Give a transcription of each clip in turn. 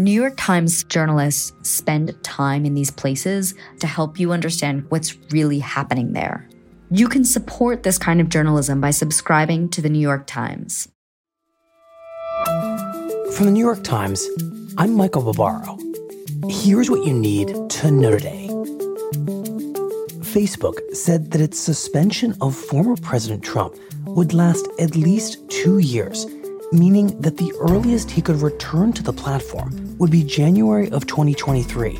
New York Times journalists spend time in these places to help you understand what's really happening there. You can support this kind of journalism by subscribing to the New York Times. From the New York Times, I'm Michael Barbaro. Here's what you need to know today. Facebook said that its suspension of former President Trump would last at least two years meaning that the earliest he could return to the platform would be January of 2023,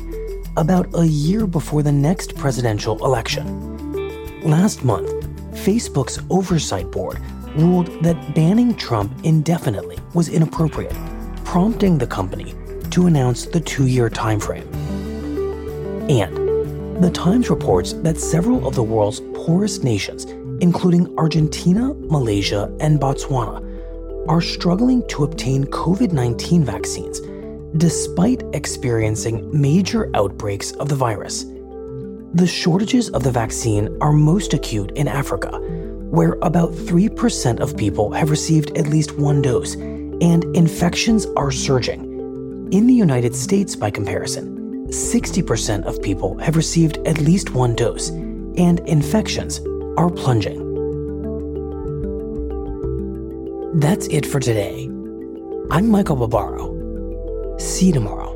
about a year before the next presidential election. Last month, Facebook's oversight board ruled that banning Trump indefinitely was inappropriate, prompting the company to announce the two year timeframe. And the Times reports that several of the world's poorest nations, including Argentina, Malaysia, and Botswana, are struggling to obtain COVID 19 vaccines despite experiencing major outbreaks of the virus. The shortages of the vaccine are most acute in Africa, where about 3% of people have received at least one dose, and infections are surging. In the United States, by comparison, 60% of people have received at least one dose, and infections are plunging. That's it for today. I'm Michael Barbaro. See you tomorrow.